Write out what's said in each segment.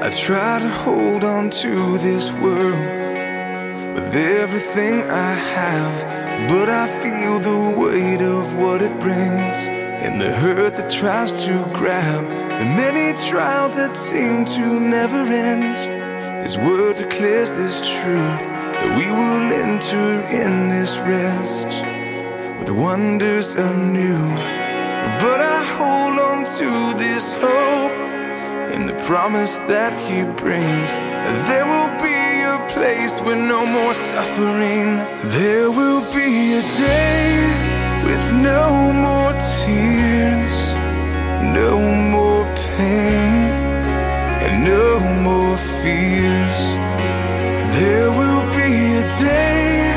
I try to hold on to this world with everything I have, but I feel the weight of what it brings and the hurt that tries to grab the many trials that seem to never end. His word declares this truth that we will enter in this rest with wonders anew. But I hold on to this hope in the promise that He brings. There will be a place with no more suffering. There will be a day with no more tears, no more pain, and no more fears. There will be a day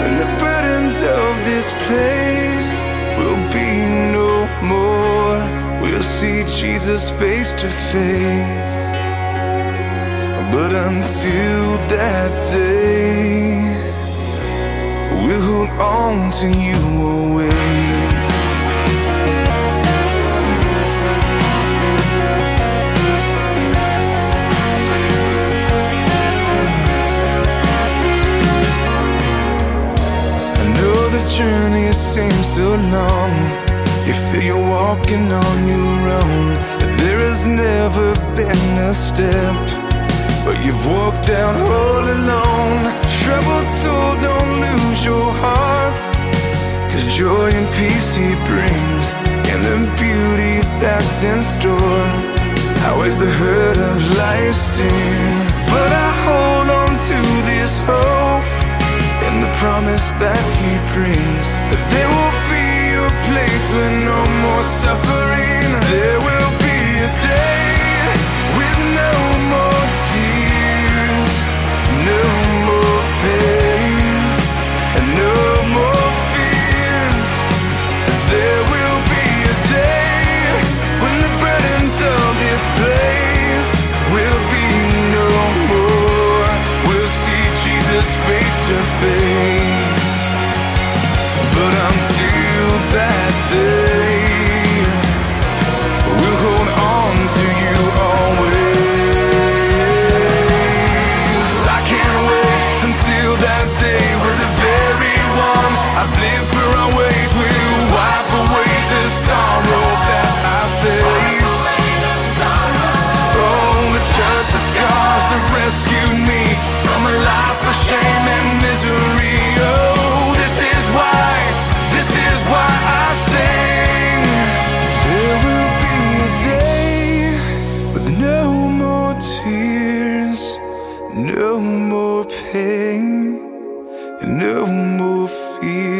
when the burdens of this place will be no more. We'll see Jesus face to face. But until that day, we'll hold on to you always. I know the journey seems so long. Walking on your own. There has never been a step. But you've walked down all alone. Troubled soul, don't lose your heart. Cause joy and peace he brings. And the beauty that's in store. Outweighs the hurt of life's sting. But I hold on to this hope and the promise that he brings that there will place with no more suffering. There I've lived for always will wipe away the sorrow that I face. Oh, the church, the scars that rescued me from a life of shame and misery. Oh, this is why, this is why I sing. There will be a day with no more tears, no more pain, and no more fears.